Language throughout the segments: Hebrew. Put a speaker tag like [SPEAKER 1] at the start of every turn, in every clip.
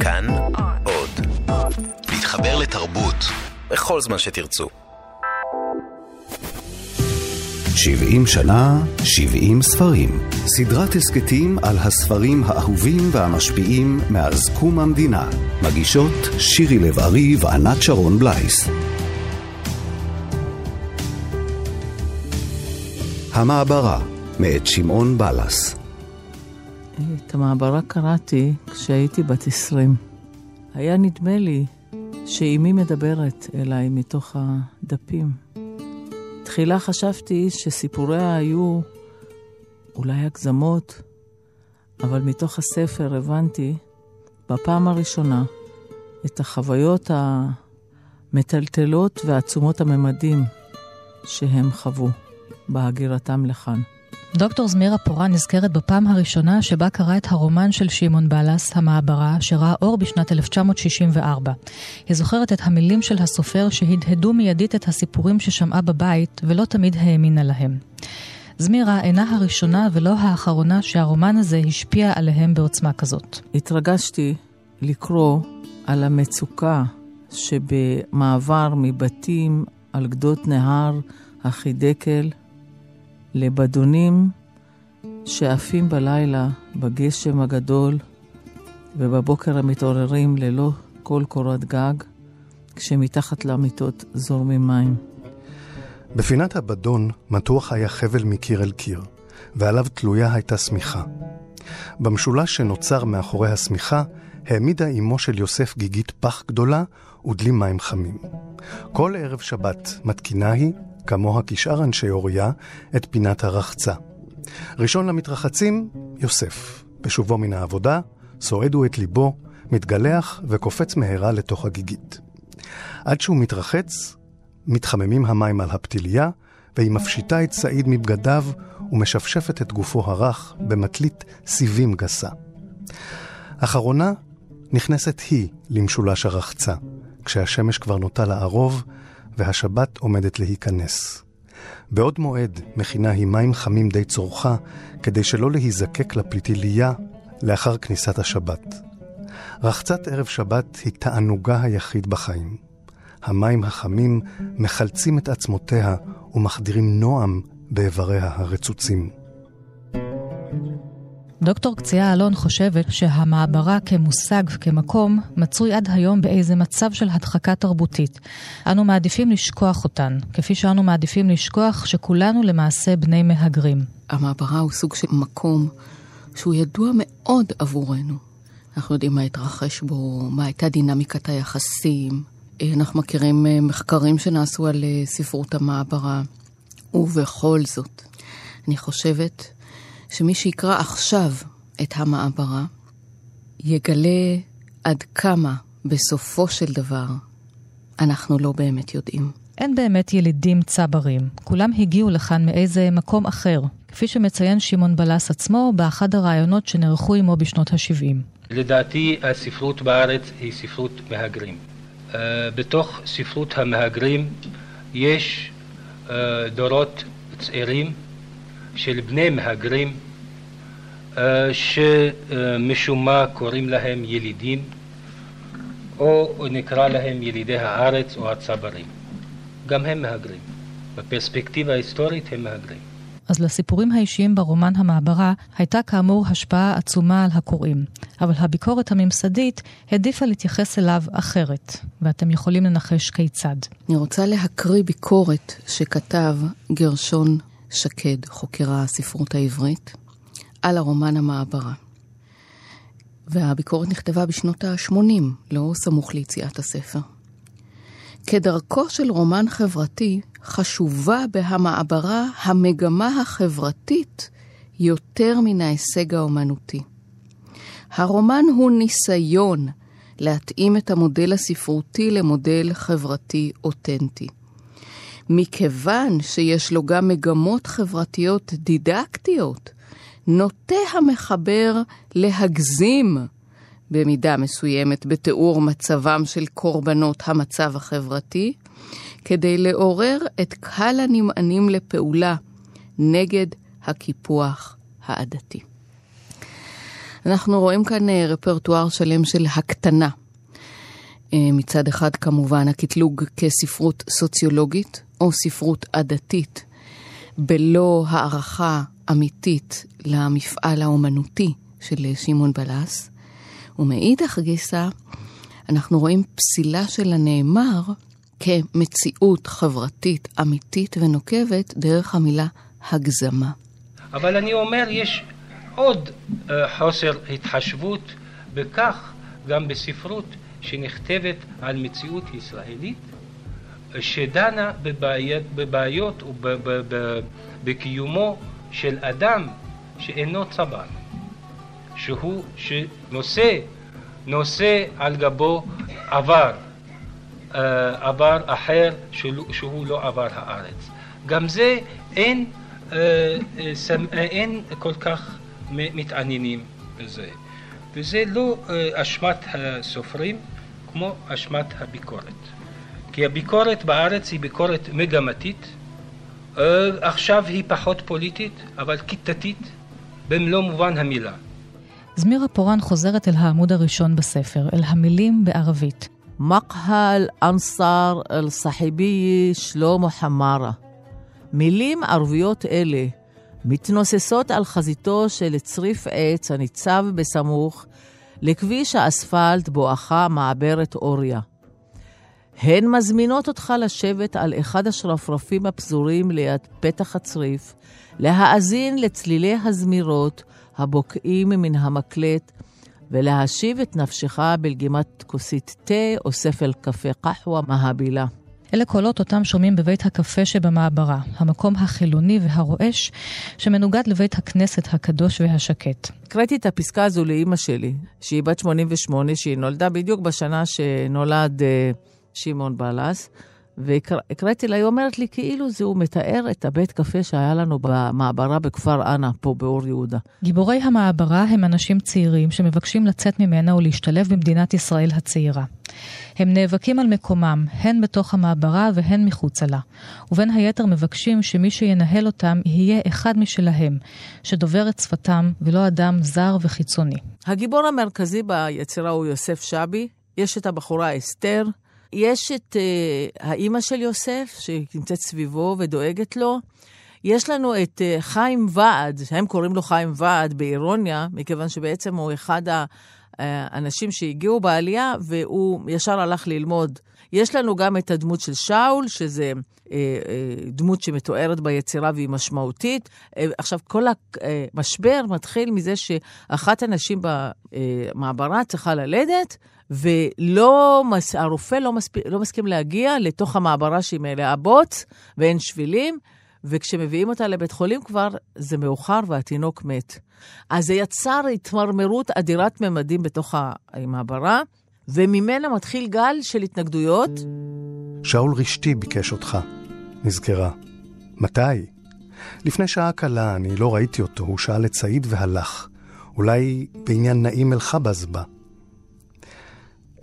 [SPEAKER 1] כאן עוד. להתחבר לתרבות בכל זמן שתרצו.
[SPEAKER 2] 70 שנה, 70 ספרים. סדרת הסכתים על הספרים האהובים והמשפיעים מאז קום המדינה. מגישות שירי לב-ארי וענת שרון בלייס. המעברה, מאת שמעון בלס.
[SPEAKER 3] את המעברה קראתי כשהייתי בת עשרים. היה נדמה לי שאימי מדברת אליי מתוך הדפים. תחילה חשבתי שסיפוריה היו אולי הגזמות, אבל מתוך הספר הבנתי בפעם הראשונה את החוויות המטלטלות ועצומות הממדים שהם חוו בהגירתם לכאן.
[SPEAKER 4] דוקטור זמירה פורן נזכרת בפעם הראשונה שבה קרא את הרומן של שמעון בלס, המעברה, שראה אור בשנת 1964. היא זוכרת את המילים של הסופר שהדהדו מיידית את הסיפורים ששמעה בבית, ולא תמיד האמינה להם. זמירה אינה הראשונה ולא האחרונה שהרומן הזה השפיע עליהם בעוצמה כזאת.
[SPEAKER 3] התרגשתי לקרוא על המצוקה שבמעבר מבתים על גדות נהר החידקל לבדונים שעפים בלילה בגשם הגדול ובבוקר המתעוררים ללא כל קורת גג, כשמתחת למיטות זורמים מים.
[SPEAKER 5] בפינת הבדון מתוח היה חבל מקיר אל קיר, ועליו תלויה הייתה שמיכה. במשולש שנוצר מאחורי השמיכה, העמידה אמו של יוסף גיגית פח גדולה ודלי מים חמים. כל ערב שבת מתקינה היא כמוה כשאר אנשי אוריה, את פינת הרחצה. ראשון למתרחצים, יוסף. בשובו מן העבודה, סועד הוא את ליבו, מתגלח וקופץ מהרה לתוך הגיגית. עד שהוא מתרחץ, מתחממים המים על הפתיליה, והיא מפשיטה את סעיד מבגדיו ומשפשפת את גופו הרך במטלית סיבים גסה. אחרונה נכנסת היא למשולש הרחצה, כשהשמש כבר נוטה לערוב והשבת עומדת להיכנס. בעוד מועד מכינה היא מים חמים די צורכה, כדי שלא להיזקק לפליטיליה לאחר כניסת השבת. רחצת ערב שבת היא תענוגה היחיד בחיים. המים החמים מחלצים את עצמותיה ומחדירים נועם באיבריה הרצוצים.
[SPEAKER 4] דוקטור קציעה אלון חושבת שהמעברה כמושג, כמקום, מצוי עד היום באיזה מצב של הדחקה תרבותית. אנו מעדיפים לשכוח אותן, כפי שאנו מעדיפים לשכוח שכולנו למעשה בני מהגרים.
[SPEAKER 6] המעברה הוא סוג של מקום שהוא ידוע מאוד עבורנו. אנחנו יודעים מה התרחש בו, מה הייתה דינמיקת היחסים. אנחנו מכירים אה, מחקרים שנעשו על אה, ספרות המעברה. ובכל זאת, אני חושבת שמי שיקרא עכשיו את המעברה, יגלה עד כמה בסופו של דבר אנחנו לא באמת יודעים.
[SPEAKER 4] אין באמת ילידים צברים, כולם הגיעו לכאן מאיזה מקום אחר, כפי שמציין שמעון בלס עצמו באחד הראיונות שנערכו עמו בשנות ה-70.
[SPEAKER 7] לדעתי הספרות בארץ היא ספרות מהגרים. Uh, בתוך ספרות המהגרים יש uh, דורות צעירים של בני מהגרים אה, שמשום מה קוראים להם ילידים או נקרא להם ילידי הארץ או הצברים. גם הם מהגרים. בפרספקטיבה ההיסטורית הם מהגרים.
[SPEAKER 4] אז לסיפורים האישיים ברומן המעברה הייתה כאמור השפעה עצומה על הקוראים, אבל הביקורת הממסדית העדיפה להתייחס אליו אחרת, ואתם יכולים לנחש כיצד.
[SPEAKER 6] אני רוצה להקריא ביקורת שכתב גרשון שקד, חוקר הספרות העברית, על הרומן המעברה. והביקורת נכתבה בשנות ה-80, לא סמוך ליציאת הספר. כדרכו של רומן חברתי, חשובה בהמעברה המגמה החברתית יותר מן ההישג האומנותי. הרומן הוא ניסיון להתאים את המודל הספרותי למודל חברתי אותנטי. מכיוון שיש לו גם מגמות חברתיות דידקטיות, נוטה המחבר להגזים במידה מסוימת בתיאור מצבם של קורבנות המצב החברתי, כדי לעורר את קהל הנמענים לפעולה נגד הקיפוח העדתי. אנחנו רואים כאן אה, רפרטואר שלם של הקטנה. אה, מצד אחד כמובן הקטלוג כספרות סוציולוגית או ספרות עדתית, בלא הערכה אמיתית למפעל האומנותי של שמעון בלס, ומאידך גיסא, אנחנו רואים פסילה של הנאמר כמציאות חברתית אמיתית ונוקבת דרך המילה הגזמה.
[SPEAKER 7] אבל אני אומר, יש עוד uh, חוסר התחשבות בכך גם בספרות שנכתבת על מציאות ישראלית שדנה בבעיות, בבעיות ובקיומו של אדם שאינו צבא, שהוא שנושא נושא על גבו עבר, אה, עבר אחר שהוא לא עבר הארץ. גם זה אין, אה, אה, אין כל כך מתעניינים בזה. וזה לא אשמת הסופרים כמו אשמת הביקורת. כי הביקורת בארץ היא ביקורת מגמתית, עכשיו היא פחות פוליטית, אבל כיתתית במלוא מובן המילה.
[SPEAKER 4] זמירה פורן חוזרת אל העמוד הראשון בספר, אל המילים בערבית.
[SPEAKER 3] מקהל אנסר אל-סחיבייה שלמה חמארה. מילים ערביות אלה מתנוססות על חזיתו של צריף עץ הניצב בסמוך לכביש האספלט בואכה מעברת אוריה. הן מזמינות אותך לשבת על אחד השרפרפים הפזורים ליד פתח הצריף, להאזין לצלילי הזמירות הבוקעים מן המקלט, ולהשיב את נפשך בלגימת כוסית תה או ספל קפה קחווה מהבילה.
[SPEAKER 4] אלה קולות אותם שומעים בבית הקפה שבמעברה, המקום החילוני והרועש שמנוגד לבית הכנסת הקדוש והשקט.
[SPEAKER 3] הקראתי את הפסקה הזו לאימא שלי, שהיא בת 88, שהיא נולדה בדיוק בשנה שנולד uh, שמעון בלס. והקראתי לה, היא אומרת לי, כאילו זה הוא מתאר את הבית קפה שהיה לנו במעברה בכפר אנה, פה באור יהודה.
[SPEAKER 4] גיבורי המעברה הם אנשים צעירים שמבקשים לצאת ממנה ולהשתלב במדינת ישראל הצעירה. הם נאבקים על מקומם, הן בתוך המעברה והן מחוצה לה, ובין היתר מבקשים שמי שינהל אותם יהיה אחד משלהם, שדובר את שפתם ולא אדם זר וחיצוני.
[SPEAKER 3] הגיבור המרכזי ביצירה הוא יוסף שבי, יש את הבחורה אסתר, יש את uh, האימא של יוסף, שנמצאת סביבו ודואגת לו. יש לנו את uh, חיים ועד, הם קוראים לו חיים ועד באירוניה, מכיוון שבעצם הוא אחד האנשים שהגיעו בעלייה, והוא ישר הלך ללמוד. יש לנו גם את הדמות של שאול, שזה אה, אה, דמות שמתוארת ביצירה והיא משמעותית. אה, עכשיו, כל המשבר מתחיל מזה שאחת הנשים במעברה צריכה ללדת, ולא, הרופא לא, מספיק, לא מסכים להגיע לתוך המעברה שהיא מלאה בוץ ואין שבילים, וכשמביאים אותה לבית חולים כבר זה מאוחר והתינוק מת. אז זה יצר התמרמרות אדירת ממדים בתוך המעברה, וממנה מתחיל גל של התנגדויות.
[SPEAKER 5] שאול רשתי ביקש אותך, נזכרה. מתי? לפני שעה קלה, אני לא ראיתי אותו, הוא שאל את סעיד והלך. אולי בעניין נעים אל-חבז בא.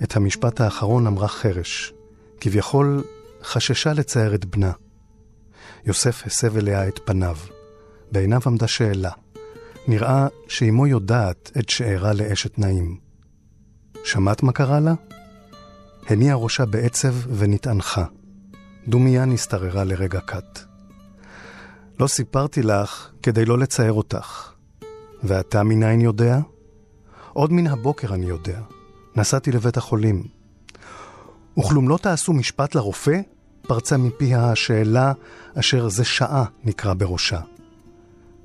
[SPEAKER 5] את המשפט האחרון אמרה חרש, כביכול חששה לצייר את בנה. יוסף הסב אליה את פניו. בעיניו עמדה שאלה. נראה שאמו יודעת את שאירה לאשת נעים. שמעת מה קרה לה? הניעה ראשה בעצב ונתענחה. דומיה נסתררה לרגע קט. לא סיפרתי לך כדי לא לצייר אותך. ואתה מניין יודע? עוד מן הבוקר אני יודע. נסעתי לבית החולים. וכלום לא תעשו משפט לרופא? פרצה מפיה השאלה אשר זה שעה נקרא בראשה.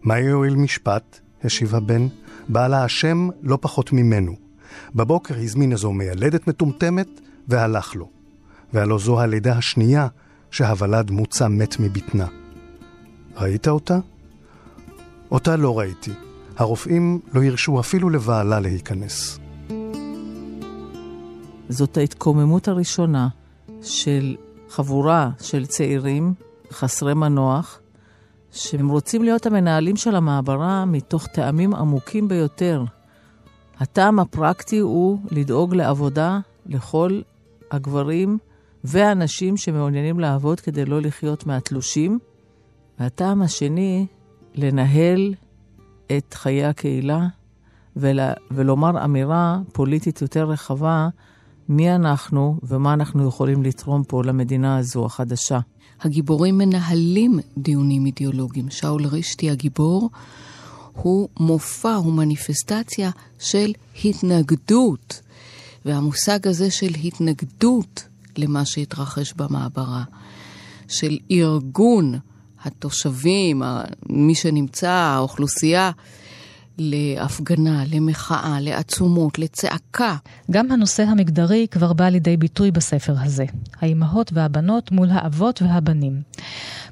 [SPEAKER 5] מה יועיל משפט? השיב הבן. בעל האשם לא פחות ממנו. בבוקר הזמין איזו מיילדת מטומטמת והלך לו. והלא זו הלידה השנייה שהוולד מוצא מת מבטנה. ראית אותה? אותה לא ראיתי. הרופאים לא הרשו אפילו לבעלה להיכנס.
[SPEAKER 3] זאת ההתקוממות הראשונה של חבורה של צעירים חסרי מנוח, שהם רוצים להיות המנהלים של המעברה מתוך טעמים עמוקים ביותר. הטעם הפרקטי הוא לדאוג לעבודה לכל הגברים והנשים שמעוניינים לעבוד כדי לא לחיות מהתלושים. והטעם השני, לנהל את חיי הקהילה ול, ולומר אמירה פוליטית יותר רחבה, מי אנחנו ומה אנחנו יכולים לתרום פה למדינה הזו החדשה.
[SPEAKER 6] הגיבורים מנהלים דיונים אידיאולוגיים. שאול רישטי הגיבור הוא מופע, הוא מניפסטציה של התנגדות. והמושג הזה של התנגדות למה שהתרחש במעברה, של ארגון התושבים, מי שנמצא, האוכלוסייה, להפגנה, למחאה, לעצומות, לצעקה.
[SPEAKER 4] גם הנושא המגדרי כבר בא לידי ביטוי בספר הזה. האימהות והבנות מול האבות והבנים.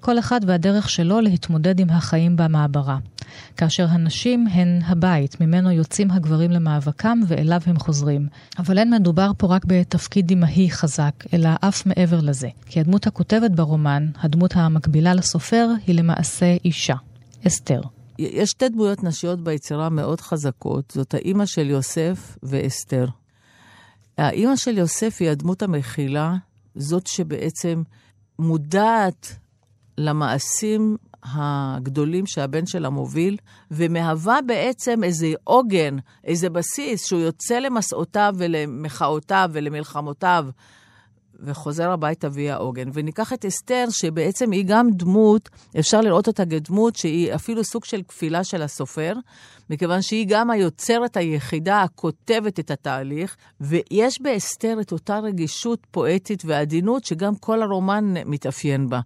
[SPEAKER 4] כל אחד והדרך שלו להתמודד עם החיים במעברה. כאשר הנשים הן הבית, ממנו יוצאים הגברים למאבקם ואליו הם חוזרים. אבל אין מדובר פה רק בתפקיד אמהי חזק, אלא אף מעבר לזה. כי הדמות הכותבת ברומן, הדמות המקבילה לסופר, היא למעשה אישה, אסתר.
[SPEAKER 3] יש שתי דמויות נשיות ביצירה מאוד חזקות, זאת האימא של יוסף ואסתר. האימא של יוסף היא הדמות המכילה, זאת שבעצם מודעת למעשים הגדולים שהבן שלה מוביל, ומהווה בעצם איזה עוגן, איזה בסיס, שהוא יוצא למסעותיו ולמחאותיו ולמלחמותיו, וחוזר הביתה ויה עוגן. וניקח את אסתר, שבעצם היא גם דמות, אפשר לראות אותה כדמות שהיא אפילו סוג של כפילה של הסופר, מכיוון שהיא גם היוצרת היחידה הכותבת את התהליך, ויש באסתר את אותה רגישות פואטית ועדינות שגם כל הרומן מתאפיין בה.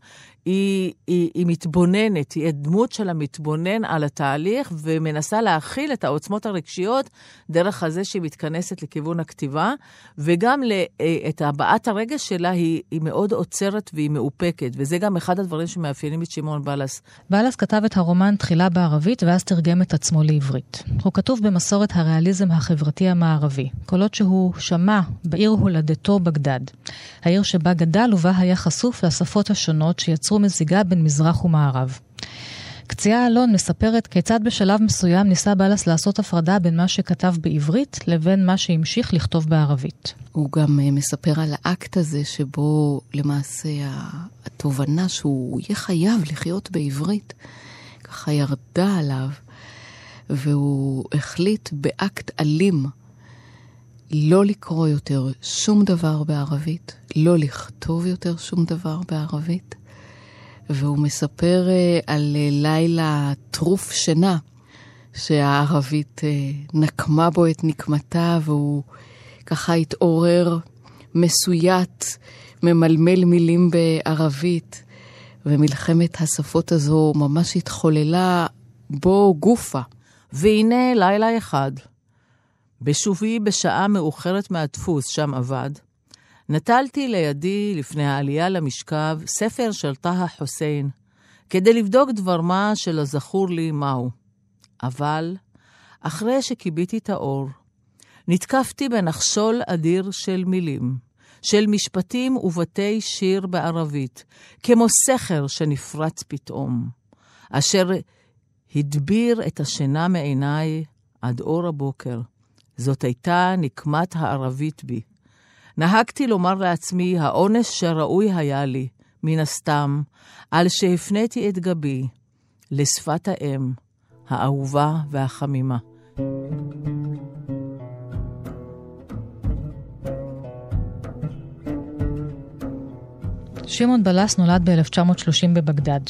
[SPEAKER 3] היא, היא, היא מתבוננת, היא דמות של המתבונן על התהליך ומנסה להכיל את העוצמות הרגשיות דרך הזה שהיא מתכנסת לכיוון הכתיבה, וגם אה, את הבעת הרגש שלה היא, היא מאוד עוצרת והיא מאופקת, וזה גם אחד הדברים שמאפיינים את שמעון בלס.
[SPEAKER 4] בלס כתב את הרומן תחילה בערבית ואז תרגם את עצמו לעברית. הוא כתוב במסורת הריאליזם החברתי המערבי, קולות שהוא שמע בעיר הולדתו בגדד, העיר שבה גדל ובה היה חשוף לשפות השונות שיצרו יצרו מזיגה בין מזרח ומערב. קציעה אלון מספרת כיצד בשלב מסוים ניסה בלס לעשות הפרדה בין מה שכתב בעברית לבין מה שהמשיך לכתוב בערבית.
[SPEAKER 6] הוא גם אה, מספר על האקט הזה שבו למעשה התובנה שהוא יהיה חייב לחיות בעברית, ככה ירדה עליו, והוא החליט באקט אלים לא לקרוא יותר שום דבר בערבית, לא לכתוב יותר שום דבר בערבית. והוא מספר אה, על אה, לילה טרוף שינה, שהערבית אה, נקמה בו את נקמתה, והוא ככה התעורר מסויט, ממלמל מילים בערבית, ומלחמת השפות הזו ממש התחוללה בו גופה.
[SPEAKER 3] והנה לילה אחד, בשובי בשעה מאוחרת מהדפוס שם עבד, נטלתי לידי לפני העלייה למשכב ספר של טהה חוסיין, כדי לבדוק דבר מה שלא זכור לי מהו. אבל אחרי שכיביתי את האור, נתקפתי בנחשול אדיר של מילים, של משפטים ובתי שיר בערבית, כמו סכר שנפרץ פתאום, אשר הדביר את השינה מעיניי עד אור הבוקר. זאת הייתה נקמת הערבית בי. נהגתי לומר לעצמי, העונש שראוי היה לי, מן הסתם, על שהפניתי את גבי לשפת האם, האהובה והחמימה.
[SPEAKER 4] שמעון בלס נולד ב-1930 בבגדד.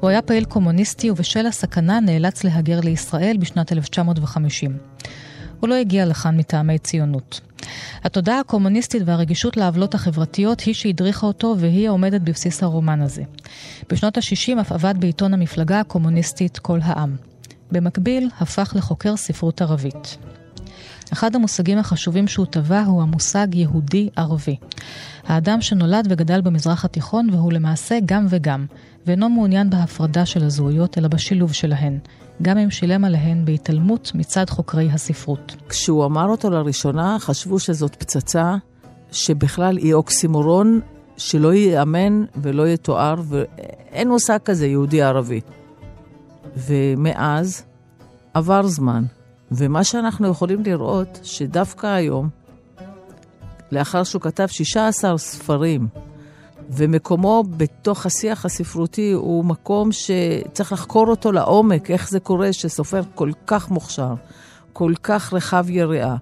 [SPEAKER 4] הוא היה פעיל קומוניסטי ובשל הסכנה נאלץ להגר לישראל בשנת 1950. הוא לא הגיע לכאן מטעמי ציונות. התודעה הקומוניסטית והרגישות לעוולות החברתיות היא שהדריכה אותו והיא העומדת בבסיס הרומן הזה. בשנות ה-60 אף עבד בעיתון המפלגה הקומוניסטית "כל העם". במקביל, הפך לחוקר ספרות ערבית. אחד המושגים החשובים שהוא טבע הוא המושג יהודי-ערבי. האדם שנולד וגדל במזרח התיכון והוא למעשה גם וגם, ואינו מעוניין בהפרדה של הזהויות אלא בשילוב שלהן. גם אם שילם עליהן בהתעלמות מצד חוקרי הספרות.
[SPEAKER 3] כשהוא אמר אותו לראשונה, חשבו שזאת פצצה שבכלל היא אוקסימורון שלא ייאמן ולא יתואר, ואין מושג כזה יהודי-ערבי. ומאז עבר זמן, ומה שאנחנו יכולים לראות, שדווקא היום, לאחר שהוא כתב 16 ספרים, ומקומו בתוך השיח הספרותי הוא מקום שצריך לחקור אותו לעומק, איך זה קורה שסופר כל כך מוכשר, כל כך רחב יריעה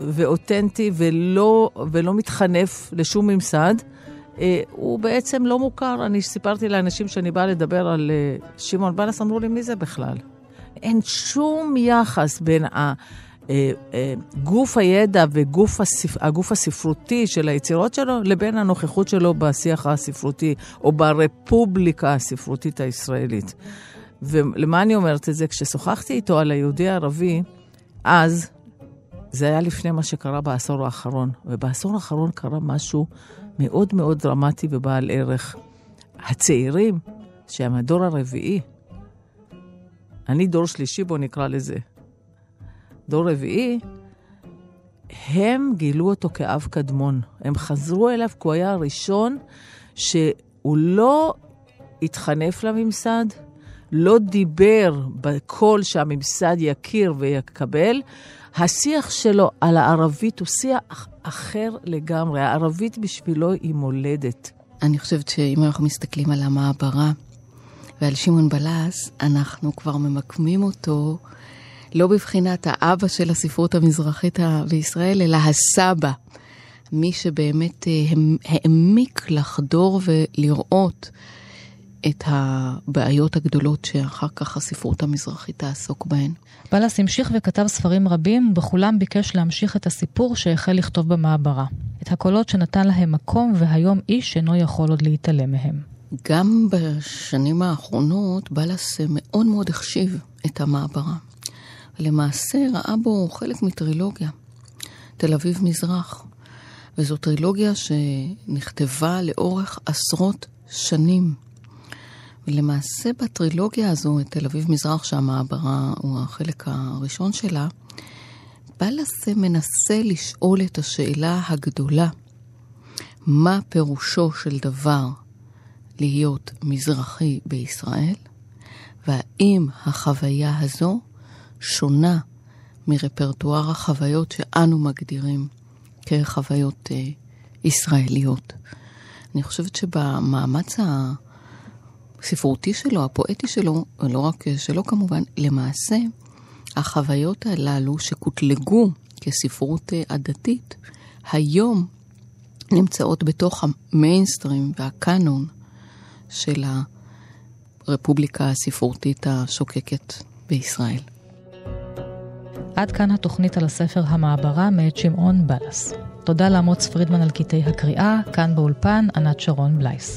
[SPEAKER 3] ואותנטי ולא, ולא מתחנף לשום ממסד, אה, הוא בעצם לא מוכר. אני סיפרתי לאנשים שאני באה לדבר על אה, שמעון בלס, אמרו לי, מי זה בכלל? אין שום יחס בין ה... אה, גוף הידע וגוף הספ... הגוף הספרותי של היצירות שלו לבין הנוכחות שלו בשיח הספרותי או ברפובליקה הספרותית הישראלית. ולמה אני אומרת את זה? כששוחחתי איתו על היהודי הערבי, אז, זה היה לפני מה שקרה בעשור האחרון, ובעשור האחרון קרה משהו מאוד מאוד דרמטי ובעל ערך. הצעירים, שהם הדור הרביעי, אני דור שלישי, בואו נקרא לזה, דור רביעי, הם גילו אותו כאב קדמון. הם חזרו אליו כי הוא היה הראשון שהוא לא התחנף לממסד, לא דיבר בקול שהממסד יכיר ויקבל. השיח שלו על הערבית הוא שיח אחר לגמרי. הערבית בשבילו היא מולדת.
[SPEAKER 6] אני חושבת שאם אנחנו מסתכלים על המעברה ועל שמעון בלס, אנחנו כבר ממקמים אותו לא בבחינת האבא של הספרות המזרחית בישראל, אלא הסבא. מי שבאמת אה, העמיק לחדור ולראות את הבעיות הגדולות שאחר כך הספרות המזרחית תעסוק בהן.
[SPEAKER 4] בלס המשיך וכתב ספרים רבים, ובכולם ביקש להמשיך את הסיפור שהחל לכתוב במעברה. את הקולות שנתן להם מקום, והיום איש אינו יכול עוד להתעלם מהם.
[SPEAKER 6] גם בשנים האחרונות בלס מאוד מאוד החשיב את המעברה. למעשה ראה בו חלק מטרילוגיה, תל אביב מזרח. וזו טרילוגיה שנכתבה לאורך עשרות שנים. ולמעשה בטרילוגיה הזו, את תל אביב מזרח, שהמעברה הוא החלק הראשון שלה, בלס מנסה לשאול את השאלה הגדולה, מה פירושו של דבר להיות מזרחי בישראל, והאם החוויה הזו שונה מרפרטואר החוויות שאנו מגדירים כחוויות אה, ישראליות. אני חושבת שבמאמץ הספרותי שלו, הפואטי שלו, לא רק שלו כמובן, למעשה החוויות הללו שקוטלגו כספרות אה, עדתית, היום נמצאות בתוך המיינסטרים והקאנון של הרפובליקה הספרותית השוקקת בישראל.
[SPEAKER 4] עד כאן התוכנית על הספר המעברה מאת שמעון בלס. תודה לאמוץ פרידמן על קטעי הקריאה, כאן באולפן ענת שרון בלייס.